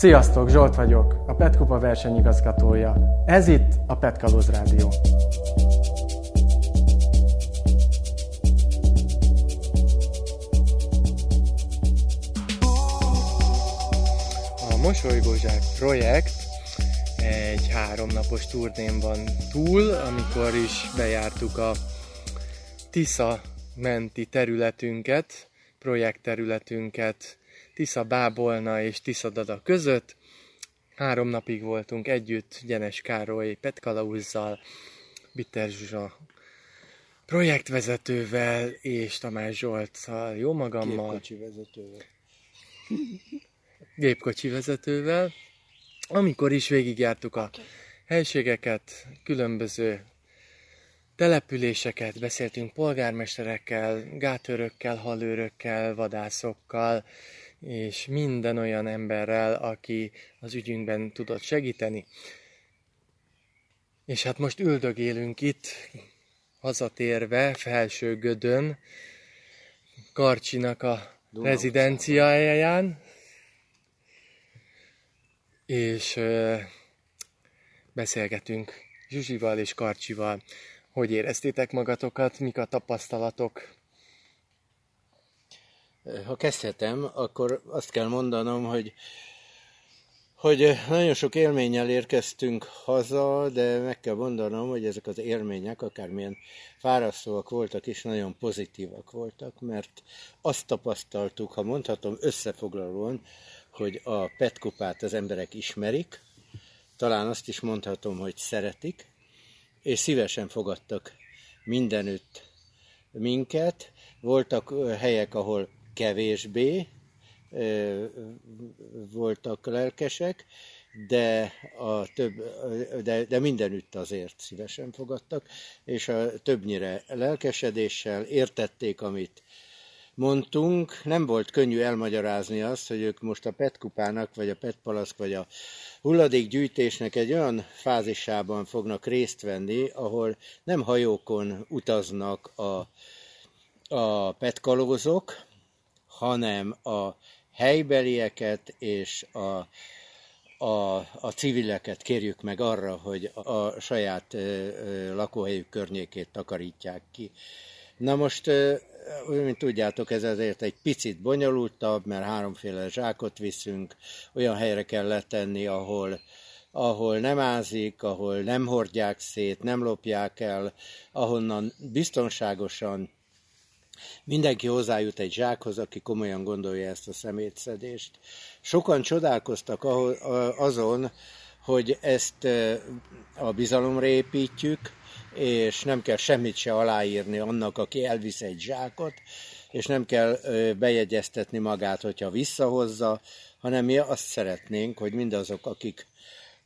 Sziasztok, Zsolt vagyok, a Petkupa versenyigazgatója. Ez itt a Petkalóz Rádió. A Mosolygózsák projekt egy háromnapos turnén van túl, amikor is bejártuk a Tisza menti területünket, projektterületünket Tisza Bábolna és Tisza Dada között. Három napig voltunk együtt Gyenes Károly Petkalauzzal, Bitter Zsuzsa projektvezetővel és Tamás Zsoltszal, jó magammal. Gépkocsi vezetővel. Gépkocsi vezetővel. Amikor is végigjártuk a helységeket, különböző településeket, beszéltünk polgármesterekkel, gátőrökkel, halőrökkel, vadászokkal, és minden olyan emberrel, aki az ügyünkben tudott segíteni. És hát most üldögélünk itt, hazatérve, felső Gödön, Karcsinak a rezidenciáján, és ö, beszélgetünk Zsuzsival és Karcsival. Hogy éreztétek magatokat, mik a tapasztalatok? Ha kezdhetem, akkor azt kell mondanom, hogy hogy nagyon sok élménnyel érkeztünk haza, de meg kell mondanom, hogy ezek az élmények, akármilyen fárasztóak voltak is, nagyon pozitívak voltak, mert azt tapasztaltuk, ha mondhatom összefoglalóan, hogy a petkupát az emberek ismerik, talán azt is mondhatom, hogy szeretik, és szívesen fogadtak mindenütt minket. Voltak helyek, ahol kevésbé voltak lelkesek, de, a több, de, de mindenütt azért szívesen fogadtak, és a többnyire lelkesedéssel értették, amit mondtunk. Nem volt könnyű elmagyarázni azt, hogy ők most a PET kupának, vagy a PET palaszk, vagy a hulladékgyűjtésnek egy olyan fázisában fognak részt venni, ahol nem hajókon utaznak a, a PET hanem a helybelieket és a, a, a civileket kérjük meg arra, hogy a, saját lakóhelyük környékét takarítják ki. Na most, mint tudjátok, ez azért egy picit bonyolultabb, mert háromféle zsákot viszünk, olyan helyre kell letenni, ahol, ahol nem ázik, ahol nem hordják szét, nem lopják el, ahonnan biztonságosan Mindenki hozzájut egy zsákhoz, aki komolyan gondolja ezt a szemétszedést. Sokan csodálkoztak azon, hogy ezt a bizalomra építjük, és nem kell semmit se aláírni annak, aki elvisz egy zsákot, és nem kell bejegyeztetni magát, hogyha visszahozza, hanem mi azt szeretnénk, hogy mindazok, akik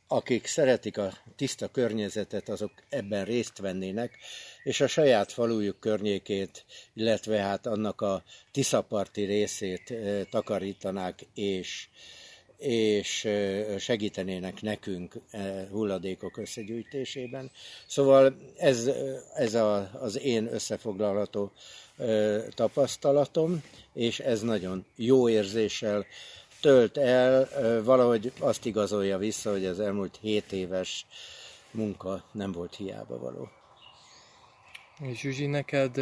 akik szeretik a tiszta környezetet, azok ebben részt vennének, és a saját falujuk környékét, illetve hát annak a tiszaparti részét takarítanák, és, és segítenének nekünk hulladékok összegyűjtésében. Szóval ez, ez a, az én összefoglalható tapasztalatom, és ez nagyon jó érzéssel tölt el, valahogy azt igazolja vissza, hogy az elmúlt 7 éves munka nem volt hiába való. És Zsuzsi, neked,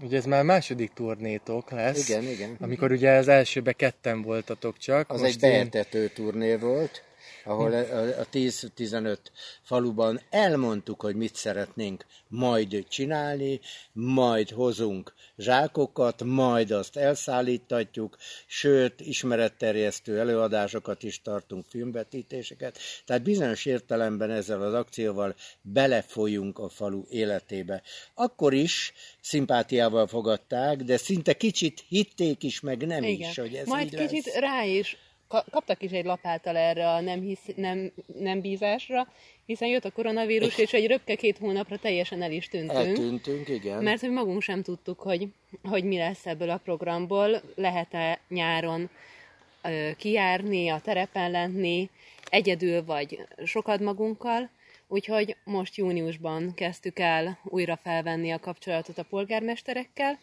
ugye ez már második turnétok lesz. Igen, igen. Amikor ugye az elsőbe ketten voltatok csak. Az egy behetető én... turné volt ahol a 10-15 faluban elmondtuk, hogy mit szeretnénk majd csinálni, majd hozunk zsákokat, majd azt elszállítatjuk, sőt, ismeretterjesztő előadásokat is tartunk, filmvetítéseket. Tehát bizonyos értelemben ezzel az akcióval belefolyunk a falu életébe. Akkor is szimpátiával fogadták, de szinte kicsit hitték is, meg nem Igen. is, hogy ez Majd így kicsit lesz. rá is kaptak is egy lapáttal erre a nem, hisz, nem, nem bízásra, hiszen jött a koronavírus, és egy röpke két hónapra teljesen el is tűntünk. Eltűntünk, igen. Mert hogy magunk sem tudtuk, hogy, hogy mi lesz ebből a programból, lehet-e nyáron ö, kijárni, a terepen lenni, egyedül vagy sokat magunkkal. Úgyhogy most júniusban kezdtük el újra felvenni a kapcsolatot a polgármesterekkel,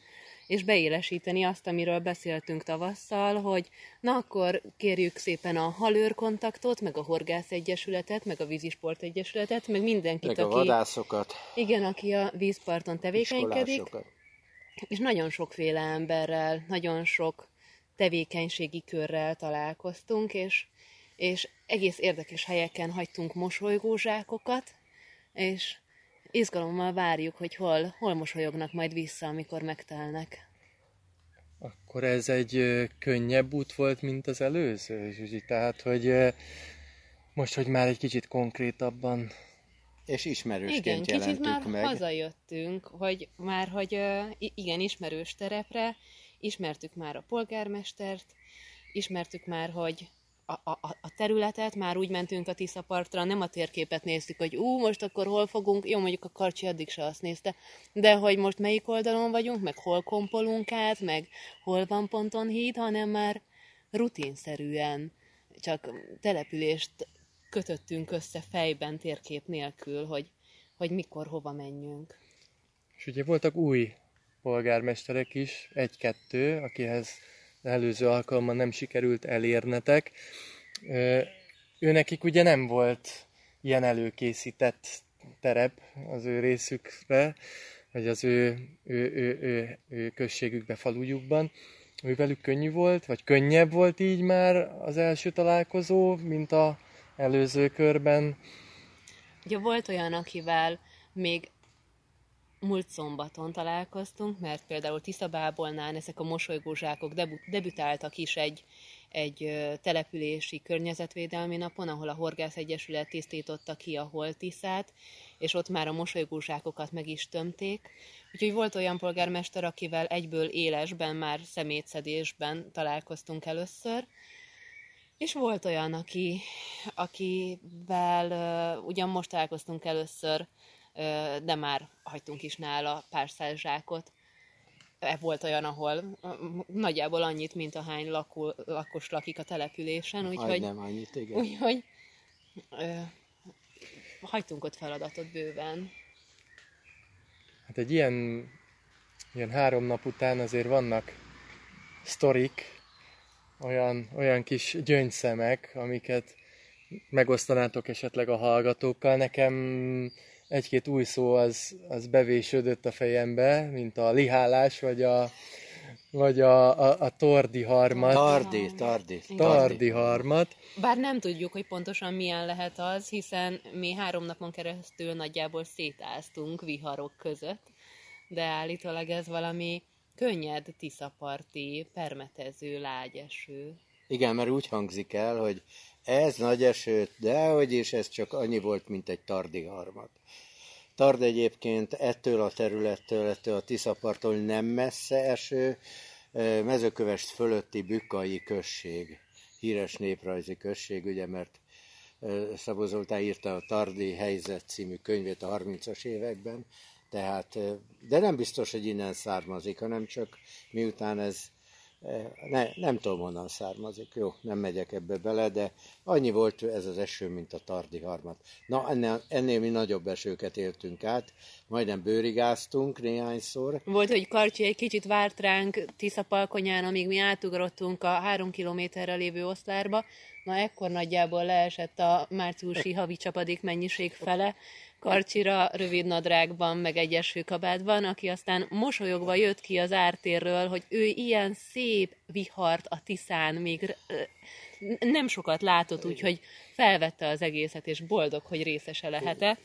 és beélesíteni azt, amiről beszéltünk tavasszal, hogy na akkor kérjük szépen a halőr kontaktot, meg a horgász egyesületet, meg a vízisport egyesületet, meg mindenkit, meg aki... a vadászokat. Igen, aki a vízparton tevékenykedik. És nagyon sokféle emberrel, nagyon sok tevékenységi körrel találkoztunk, és, és egész érdekes helyeken hagytunk mosolygózsákokat, és izgalommal várjuk, hogy hol, hol mosolyognak majd vissza, amikor megtelnek. Akkor ez egy könnyebb út volt, mint az előző, Zsuzsi? Tehát, hogy most, hogy már egy kicsit konkrétabban és ismerősként igen, jelentük kicsit már meg. hazajöttünk, hogy már, hogy igen, ismerős terepre, ismertük már a polgármestert, ismertük már, hogy a, a, a területet, már úgy mentünk a Tisza partra, nem a térképet néztük, hogy ú, most akkor hol fogunk, jó, mondjuk a Karcsi addig se azt nézte, de hogy most melyik oldalon vagyunk, meg hol kompolunk át, meg hol van ponton híd, hanem már rutinszerűen csak települést kötöttünk össze fejben térkép nélkül, hogy, hogy mikor, hova menjünk. És ugye voltak új polgármesterek is, egy-kettő, akihez előző alkalommal nem sikerült elérnetek. Ő nekik ugye nem volt ilyen előkészített terep az ő részükre, vagy az ő, ő, ő, ő, ő községükbe, falujukban. Ővelük könnyű volt, vagy könnyebb volt így már az első találkozó, mint a előző körben? Ugye volt olyan, akivel még múlt szombaton találkoztunk, mert például Tiszabábolnál ezek a mosolygózsákok debütáltak is egy, egy települési környezetvédelmi napon, ahol a Horgász Egyesület tisztította ki a holtiszát, és ott már a mosolygózsákokat meg is tömték. Úgyhogy volt olyan polgármester, akivel egyből élesben, már szemétszedésben találkoztunk először, és volt olyan, aki, akivel uh, ugyan most találkoztunk először, de már hagytunk is nála pár száz zsákot. E volt olyan, ahol nagyjából annyit, mint a hány lakó, lakos lakik a településen, úgyhogy... nem annyit, igen. Úgyhogy ö, hagytunk ott feladatot bőven. Hát egy ilyen, ilyen három nap után azért vannak sztorik, olyan, olyan kis gyöngyszemek, amiket megosztanátok esetleg a hallgatókkal. Nekem egy-két új szó az, az bevésődött a fejembe, mint a lihálás, vagy a, vagy a, a, a tordi harmat. Tardi, tardi. Tardi harmat. Bár nem tudjuk, hogy pontosan milyen lehet az, hiszen mi három napon keresztül nagyjából szétáztunk viharok között, de állítólag ez valami könnyed tiszaparti, permetező, lágyeső. Igen, mert úgy hangzik el, hogy ez nagy esőt, de hogy is ez csak annyi volt, mint egy tardi harmat. Tard egyébként ettől a területtől, ettől a Tiszapartól nem messze eső, mezőkövest fölötti Bükkai község, híres néprajzi község, ugye, mert Szabó Zoltán írta a Tardi helyzet című könyvét a 30-as években, tehát, de nem biztos, hogy innen származik, hanem csak miután ez ne, nem tudom honnan származik, jó, nem megyek ebbe bele, de annyi volt ez az eső, mint a tardi harmat. Na, ennél, ennél mi nagyobb esőket éltünk át, majdnem bőrigáztunk néhányszor. Volt, hogy Karcsi egy kicsit várt ránk Tiszapalkonyán, amíg mi átugrottunk a három kilométerre lévő oszlárba, na ekkor nagyjából leesett a márciusi havi csapadék mennyiség fele, karcsira, rövid nadrágban, meg egy esőkabátban, aki aztán mosolyogva jött ki az ártérről, hogy ő ilyen szép vihart a Tiszán még nem sokat látott, úgyhogy felvette az egészet, és boldog, hogy részese lehetett.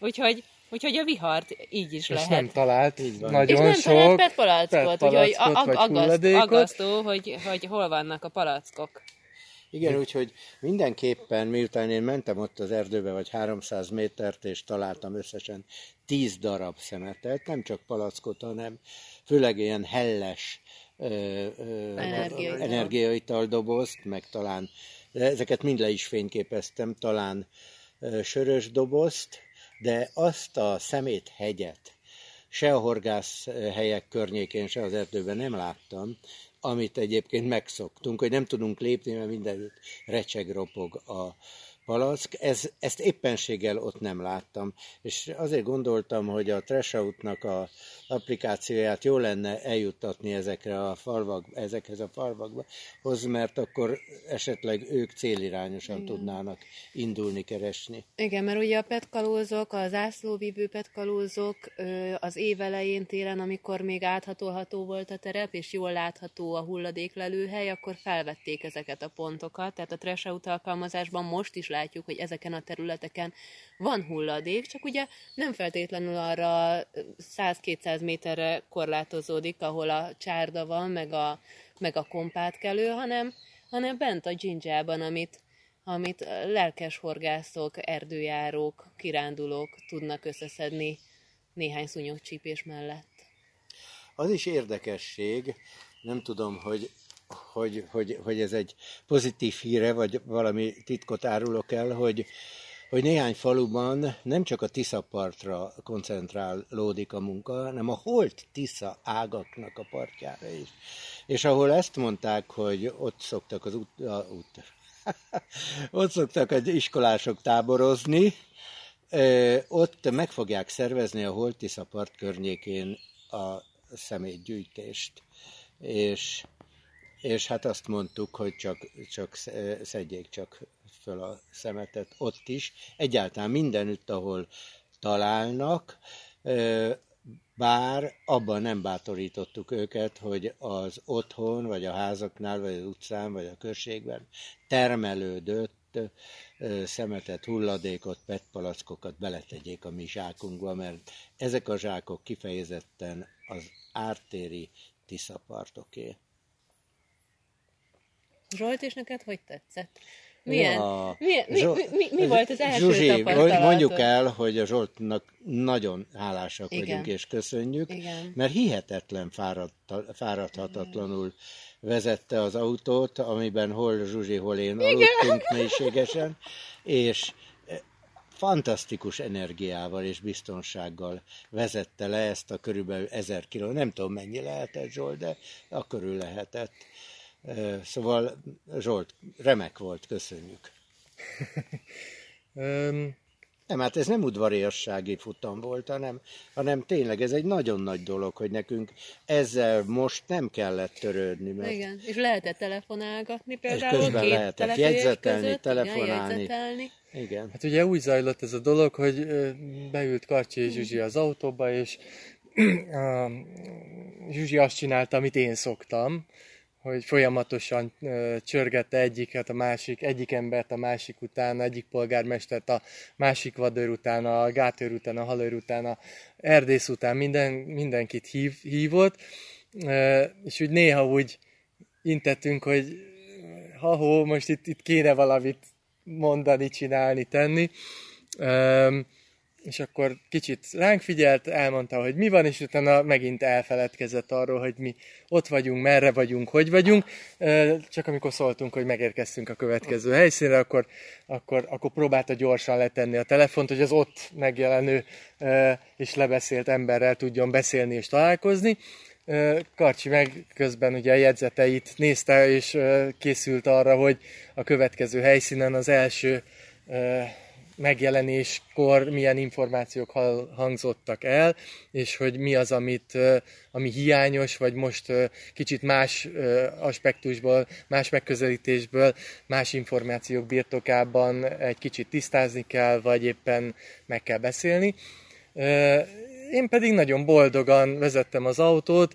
Úgyhogy Úgyhogy a vihart így is és lehet. nem talált így van. nagyon és nem sok talált PET palackot, PET úgyhogy ag- vagy aggaszt, hulladékot. aggasztó, hogy, hogy hol vannak a palackok. Igen, úgyhogy mindenképpen, miután én mentem ott az erdőbe, vagy 300 métert, és találtam összesen 10 darab szemetet, nem csak palackot, hanem főleg ilyen helles ö, ö, Energiaital. energiaital dobozt, meg talán, ezeket mind le is fényképeztem, talán ö, sörös dobozt, de azt a szemét hegyet, se a horgász helyek környékén, se az erdőben nem láttam, amit egyébként megszoktunk, hogy nem tudunk lépni, mert mindenütt recseg, ropog a palack, ez, ezt éppenséggel ott nem láttam. És azért gondoltam, hogy a Treshoutnak a applikációját jó lenne eljuttatni ezekre a falvak, ezekhez a falvakba, hoz, mert akkor esetleg ők célirányosan Igen. tudnának indulni, keresni. Igen, mert ugye a petkalózok, az ászlóvívő petkalózok az év elején télen, amikor még áthatolható volt a terep, és jól látható a hulladéklelőhely, akkor felvették ezeket a pontokat. Tehát a Treshout alkalmazásban most is látjuk, hogy ezeken a területeken van hulladék, csak ugye nem feltétlenül arra 100-200 méterre korlátozódik, ahol a csárda van, meg a, meg a kompátkelő, hanem, hanem bent a dzsindzsában, amit, amit lelkes horgászok, erdőjárók, kirándulók tudnak összeszedni néhány szúnyogcsípés mellett. Az is érdekesség, nem tudom, hogy hogy, hogy, hogy ez egy pozitív híre, vagy valami titkot árulok el, hogy, hogy néhány faluban nem csak a Tisza partra koncentrálódik a munka, hanem a Holt Tisza ágaknak a partjára is. És ahol ezt mondták, hogy ott szoktak az út, a, út ott szoktak az iskolások táborozni, ott meg fogják szervezni a Holt Tisza part környékén a szemétgyűjtést. És és hát azt mondtuk, hogy csak, csak szedjék csak föl a szemetet ott is. Egyáltalán mindenütt, ahol találnak, bár abban nem bátorítottuk őket, hogy az otthon, vagy a házaknál, vagy az utcán, vagy a községben termelődött szemetet, hulladékot, petpalackokat beletegyék a mi zsákunkba, mert ezek a zsákok kifejezetten az ártéri tiszapartoké. Zsolt, és neked hogy tetszett? Milyen? Ja, milyen mi, mi, mi, mi volt az első Zsuzsi, mondjuk el, hogy a Zsoltnak nagyon hálásak Igen. vagyunk, és köszönjük, Igen. mert hihetetlen fáradt, fáradhatatlanul vezette az autót, amiben hol Zsuzsi, hol én aludtunk mélységesen, és e, fantasztikus energiával és biztonsággal vezette le ezt a körülbelül ezer kiló, nem tudom mennyi lehetett Zsolt, de a körül lehetett Szóval Zsolt, remek volt, köszönjük. nem, hát ez nem udvariassági futam volt, hanem, hanem tényleg ez egy nagyon nagy dolog, hogy nekünk ezzel most nem kellett törődni. Mert... Igen, és lehetett telefonálgatni például. És közben két lehetett jegyzetelni, között, telefonálni. Igen, jegyzetelni. Igen. Hát ugye úgy zajlott ez a dolog, hogy beült Karcsi és Zsuzsi az autóba, és Zsuzsi azt csinálta, amit én szoktam, hogy folyamatosan ö, csörgette egyiket a másik, egyik embert a másik után, egyik polgármestert a másik vadőr után, a gátőr után, a halőr után, a erdész után, minden, mindenkit hív, hívott, ö, és úgy néha úgy intettünk, hogy ha-hó, most itt, itt kéne valamit mondani, csinálni, tenni. Ö, és akkor kicsit ránk figyelt, elmondta, hogy mi van, és utána megint elfeledkezett arról, hogy mi ott vagyunk, merre vagyunk, hogy vagyunk. Csak amikor szóltunk, hogy megérkeztünk a következő helyszínre, akkor, akkor, akkor próbálta gyorsan letenni a telefont, hogy az ott megjelenő és lebeszélt emberrel tudjon beszélni és találkozni. Karcsi meg közben ugye a jegyzeteit nézte, és készült arra, hogy a következő helyszínen az első megjelenéskor milyen információk hangzottak el, és hogy mi az, amit, ami hiányos, vagy most kicsit más aspektusból, más megközelítésből, más információk birtokában egy kicsit tisztázni kell, vagy éppen meg kell beszélni. Én pedig nagyon boldogan vezettem az autót,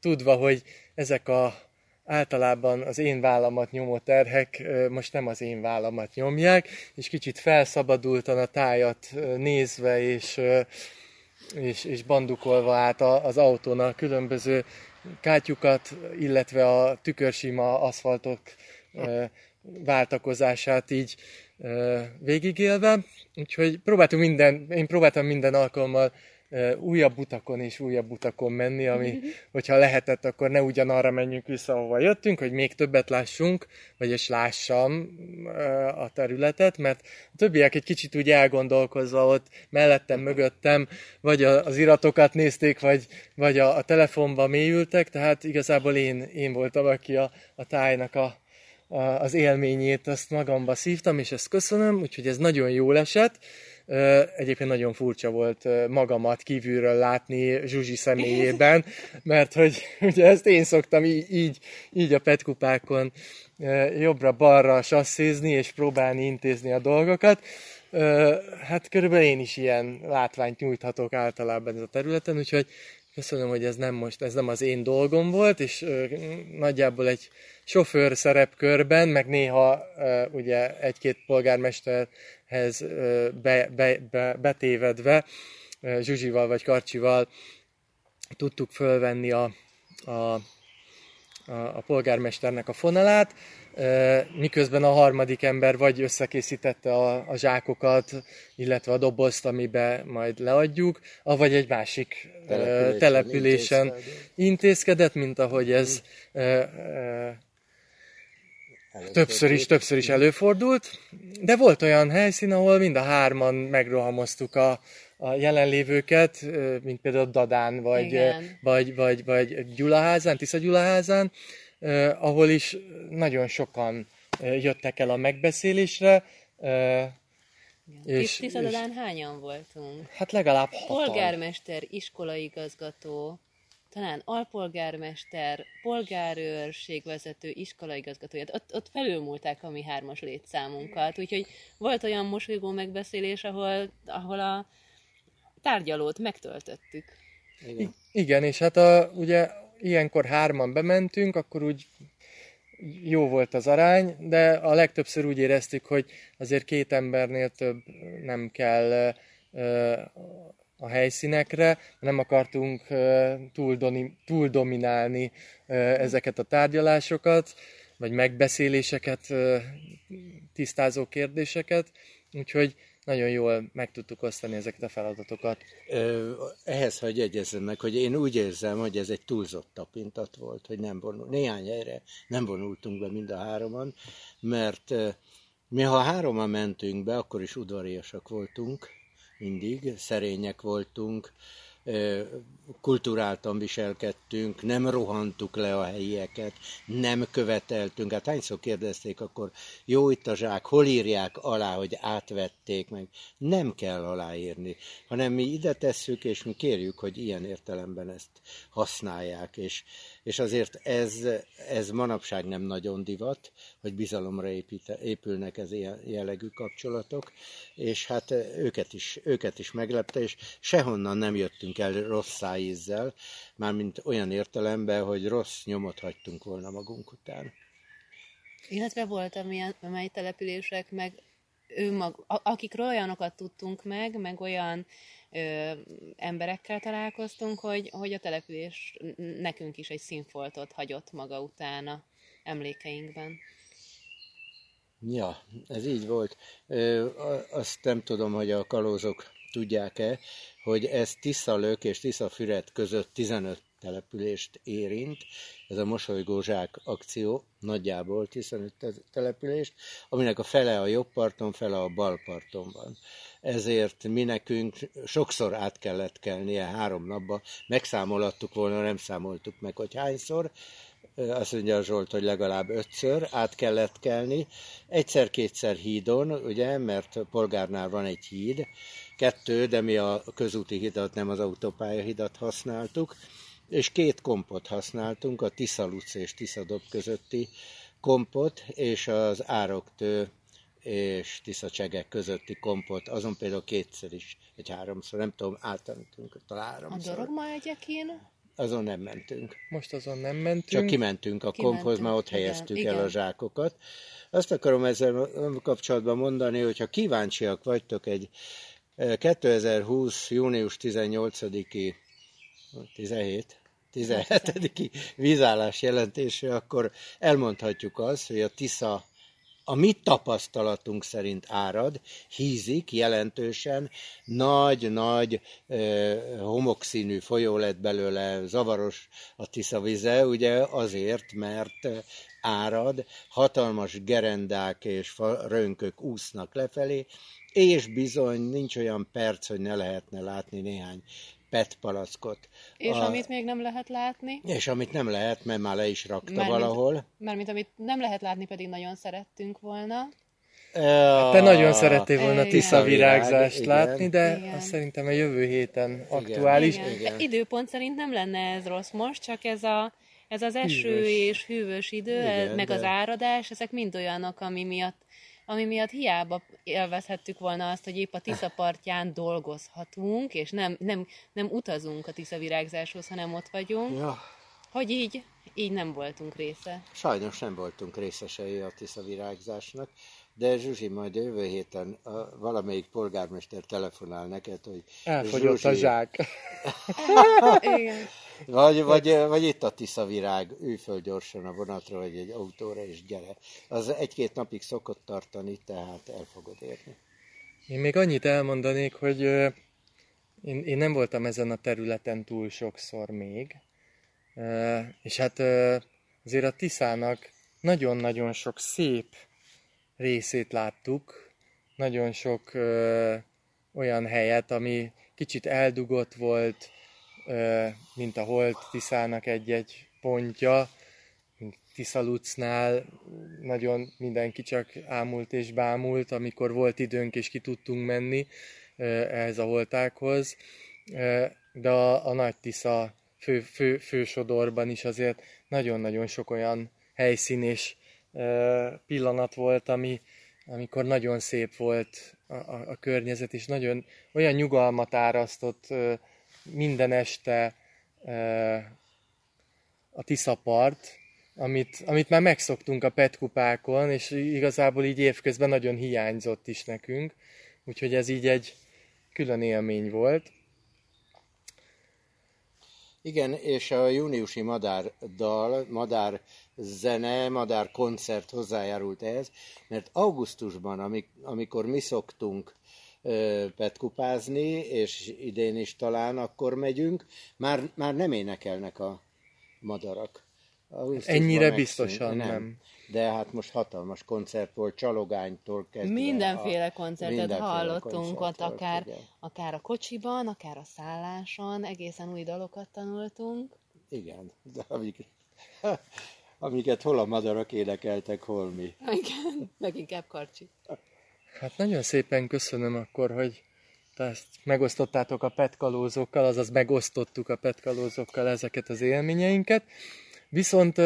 tudva, hogy ezek a általában az én vállamat nyomó terhek most nem az én vállamat nyomják, és kicsit felszabadultan a tájat nézve és, és, és bandukolva át az autónak különböző kátyukat, illetve a tükörsima aszfaltok váltakozását így végigélve. Úgyhogy próbáltunk minden, én próbáltam minden alkalommal újabb utakon és újabb utakon menni, ami, hogyha lehetett, akkor ne ugyanarra menjünk vissza, ahova jöttünk, hogy még többet lássunk, vagyis lássam a területet, mert a többiek egy kicsit úgy elgondolkozva ott mellettem, mögöttem, vagy az iratokat nézték, vagy, vagy a, a telefonba mélyültek, tehát igazából én, én voltam, aki a, a tájnak a, az élményét azt magamba szívtam, és ezt köszönöm, úgyhogy ez nagyon jó esett. Egyébként nagyon furcsa volt magamat kívülről látni Zsuzsi személyében, mert hogy ugye ezt én szoktam így, így, így a petkupákon jobbra-balra sasszézni és próbálni intézni a dolgokat. Hát körülbelül én is ilyen látványt nyújthatok általában ez a területen, úgyhogy köszönöm, hogy ez nem most, ez nem az én dolgom volt, és nagyjából egy sofőr szerepkörben, meg néha ugye egy-két polgármesterhez be, be, be, betévedve, Zsuzsival vagy Karcsival tudtuk fölvenni a, a, a, a polgármesternek a fonalát, miközben a harmadik ember vagy összekészítette a, a zsákokat, illetve a dobozt, amibe majd leadjuk, vagy egy másik településen, településen intézkedett, mint ahogy ez Többször is, többször is előfordult, de volt olyan helyszín, ahol mind a hárman megrohamoztuk a, a jelenlévőket, mint például Dadán, vagy, vagy, vagy, vagy Gyulaházán, Tisza Gyulaházán, ahol is nagyon sokan jöttek el a megbeszélésre. És, és Dadán hányan voltunk? Hát legalább hatan. Polgármester, iskolaigazgató, talán alpolgármester, polgárőrségvezető, iskolaigazgató, ott, ott felülmúlták a mi hármas létszámunkat, úgyhogy volt olyan mosolygó megbeszélés, ahol, ahol a tárgyalót megtöltöttük. Igen, Igen és hát a, ugye ilyenkor hárman bementünk, akkor úgy jó volt az arány, de a legtöbbször úgy éreztük, hogy azért két embernél több nem kell a helyszínekre, nem akartunk túl, dominálni ezeket a tárgyalásokat, vagy megbeszéléseket, tisztázó kérdéseket, úgyhogy nagyon jól meg tudtuk osztani ezeket a feladatokat. Ehhez hagyj jegyezzem meg, hogy én úgy érzem, hogy ez egy túlzott tapintat volt, hogy nem vonul, néhány helyre nem vonultunk be mind a hároman, mert mi ha hároman mentünk be, akkor is udvariasak voltunk, mindig, szerények voltunk, kulturáltan viselkedtünk, nem rohantuk le a helyieket, nem követeltünk. Hát hányszor kérdezték akkor, jó itt a zsák, hol írják alá, hogy átvették meg? Nem kell aláírni, hanem mi ide tesszük, és mi kérjük, hogy ilyen értelemben ezt használják, és és azért ez, ez manapság nem nagyon divat, hogy bizalomra épít, épülnek ez ilyen jellegű kapcsolatok, és hát őket is, őket is meglepte, és sehonnan nem jöttünk el rossz szájízzel, mármint olyan értelemben, hogy rossz nyomot hagytunk volna magunk után. Illetve volt amilyen, amely települések, meg ő mag, akikről olyanokat tudtunk meg, meg olyan ö, emberekkel találkoztunk, hogy, hogy a település nekünk is egy színfoltot hagyott maga utána emlékeinkben. Ja, ez így volt. Ö, azt nem tudom, hogy a kalózok tudják-e, hogy ez Tiszalök és Tiszafüred között 15 települést érint. Ez a Mosolygó Zsák akció nagyjából 15 települést, aminek a fele a jobb parton, fele a bal parton van. Ezért mi nekünk sokszor át kellett kelnie három napba, megszámolattuk volna, nem számoltuk meg, hogy hányszor, azt mondja a Zsolt, hogy legalább ötször át kellett kelni, egyszer-kétszer hídon, ugye, mert polgárnál van egy híd, kettő, de mi a közúti hidat, nem az autópálya hidat használtuk, és két kompot használtunk, a Tiszaluc és Tiszadob közötti kompot, és az Ároktő és Tiszacsegek közötti kompot, azon például kétszer is, egy háromszor, nem tudom, átmentünk talán háromszor. A Dorogma egyekén? Azon nem mentünk. Most azon nem mentünk. Csak kimentünk a kimentünk, komphoz, mert ott helyeztük igen, el igen. a zsákokat. Azt akarom ezzel kapcsolatban mondani, hogy ha kíváncsiak vagytok egy 2020. Eh, június 18-i 17 17. vízállás jelentése, akkor elmondhatjuk azt, hogy a Tisza a mi tapasztalatunk szerint árad, hízik jelentősen, nagy-nagy homokszínű folyó lett belőle, zavaros a Tisza vize, ugye azért, mert árad, hatalmas gerendák és rönkök úsznak lefelé, és bizony nincs olyan perc, hogy ne lehetne látni néhány PET palackot. És a... amit még nem lehet látni. És amit nem lehet, mert már le is rakta mert valahol. Mint, mert mint amit nem lehet látni, pedig nagyon szerettünk volna. Te nagyon szerettél volna Tisza virágzást látni, de igen. azt szerintem a jövő héten aktuális. Igen. Időpont szerint nem lenne ez rossz most, csak ez a ez az eső hűvös. és hűvös idő, Igen, meg de... az áradás, ezek mind olyanok, ami miatt, ami miatt hiába élvezhettük volna azt, hogy épp a Tisza partján dolgozhatunk, és nem, nem, nem utazunk a Tisza virágzáshoz, hanem ott vagyunk. Ja. Hogy így, így nem voltunk része. Sajnos nem voltunk részesei a Tisza virágzásnak. De Zsuzsi, majd jövő héten a, valamelyik polgármester telefonál neked, hogy... Elfogyott Zsuzsi... a zsák. Igen. Vagy, vagy, vagy itt a Tisza virág, ülj föl gyorsan a vonatra, vagy egy autóra, és gyere. Az egy-két napig szokott tartani, tehát el fogod érni. Én még annyit elmondanék, hogy én, én nem voltam ezen a területen túl sokszor még, és hát azért a Tiszának nagyon-nagyon sok szép részét láttuk, nagyon sok ö, olyan helyet, ami kicsit eldugott volt, ö, mint a Holt Tiszának egy-egy pontja, Tiszalucnál nagyon mindenki csak ámult és bámult, amikor volt időnk és ki tudtunk menni ehhez a holtákhoz. De a, a Nagy Tisza fő, fő, fősodorban is azért nagyon-nagyon sok olyan helyszín és pillanat volt, ami, amikor nagyon szép volt a, a, a környezet, és nagyon olyan nyugalmat árasztott minden este a Tiszapart, amit, amit már megszoktunk a petkupákon, és igazából így évközben nagyon hiányzott is nekünk, úgyhogy ez így egy külön élmény volt. Igen, és a júniusi Madár dal, Madár zene, Madár koncert hozzájárult ehhez, mert augusztusban, amikor mi szoktunk petkupázni, és idén is talán akkor megyünk, már, már nem énekelnek a madarak. Ennyire biztosan nem. nem. De hát most hatalmas koncert volt, Csalogánytól kezdve. Mindenféle koncertet mindenféle hallottunk koncert ott, volt, akár, akár a kocsiban, akár a szálláson, egészen új dalokat tanultunk. Igen, de amik, amiket hol a madarak énekeltek, hol mi. Igen, meg inkább karcsi. Hát nagyon szépen köszönöm akkor, hogy te ezt megosztottátok a petkalózokkal, azaz megosztottuk a petkalózokkal ezeket az élményeinket. Viszont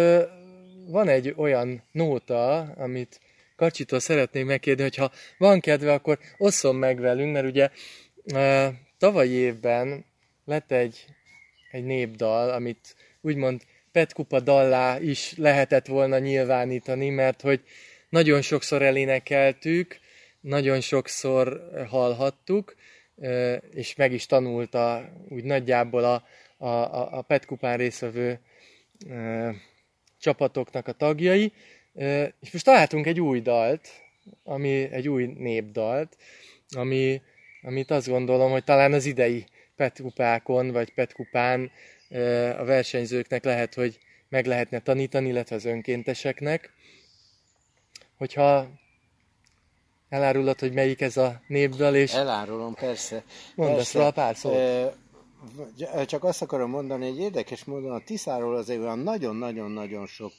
van egy olyan nóta, amit Kacsitól szeretnék megkérni, hogy ha van kedve, akkor osszon meg velünk, mert ugye tavalyi évben lett egy, egy népdal, amit úgymond Petkupa dallá is lehetett volna nyilvánítani, mert hogy nagyon sokszor elénekeltük, nagyon sokszor hallhattuk, és meg is tanulta úgy nagyjából a, a, a Petkupán részvevő csapatoknak a tagjai, és most találtunk egy új dalt, ami egy új népdalt, ami, amit azt gondolom, hogy talán az idei petkupákon, vagy petkupán a versenyzőknek lehet, hogy meg lehetne tanítani, illetve az önkénteseknek. Hogyha elárulod, hogy melyik ez a népdal, és... Elárulom, persze. Mondasz róla pár szót. Csak azt akarom mondani, hogy érdekes módon a Tiszáról azért olyan nagyon-nagyon-nagyon sok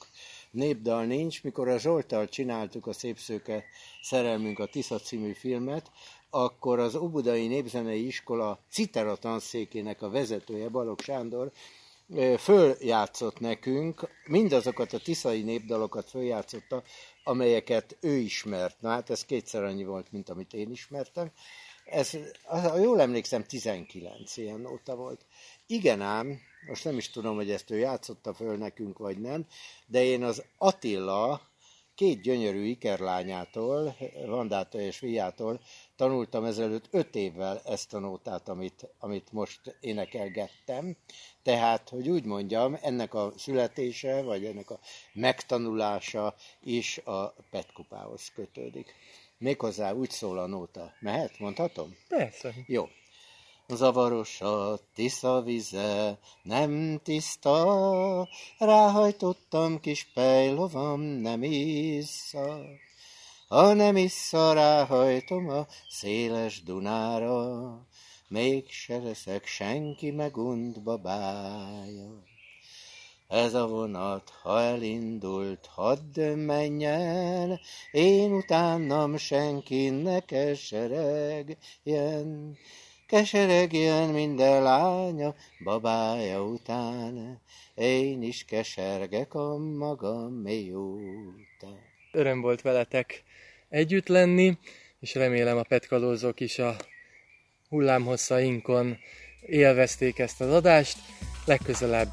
népdal nincs. Mikor a Zsoltal csináltuk a Szépszőke szerelmünk a Tisza című filmet, akkor az Obudai Népzenei Iskola citera tanszékének a vezetője, Balog Sándor, följátszott nekünk, mindazokat a tiszai népdalokat följátszotta, amelyeket ő ismert. Na hát ez kétszer annyi volt, mint amit én ismertem. Ez, ha jól emlékszem, 19 ilyen óta volt. Igen ám, most nem is tudom, hogy ezt ő játszotta föl nekünk, vagy nem, de én az Attila két gyönyörű ikerlányától, Vandától és Viától tanultam ezelőtt öt évvel ezt a nótát, amit, amit most énekelgettem. Tehát, hogy úgy mondjam, ennek a születése, vagy ennek a megtanulása is a petkupához kötődik. Méghozzá úgy szól a nóta. Mehet? Mondhatom? Persze. Jó. Zavaros a tisza vize, nem tiszta, ráhajtottam kis pejlovam, nem issza. Ha nem issza, ráhajtom a széles Dunára, még se leszek senki megund babája. Ez a vonat, ha elindult, hadd menj el, én utánam senki ne keseregjen. Keseregjen minden lánya, babája után, én is kesergek a magam után. Öröm volt veletek együtt lenni, és remélem a petkalózók is a hullámhosszainkon élvezték ezt az adást. Legközelebb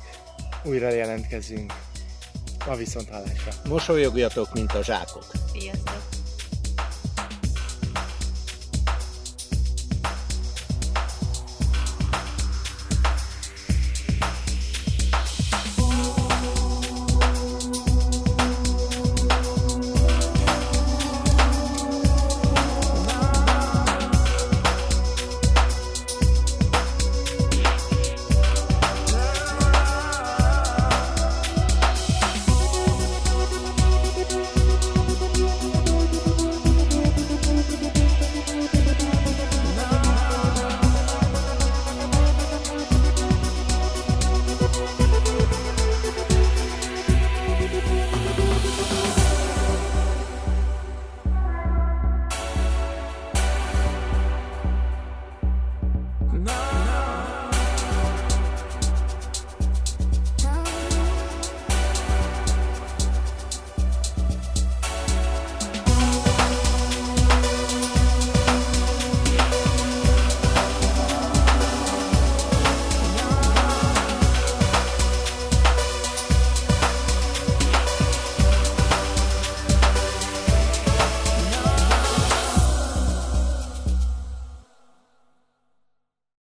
újra jelentkezünk a viszonthallásra. Mosolyogjatok, mint a zsákok. Sziasztok!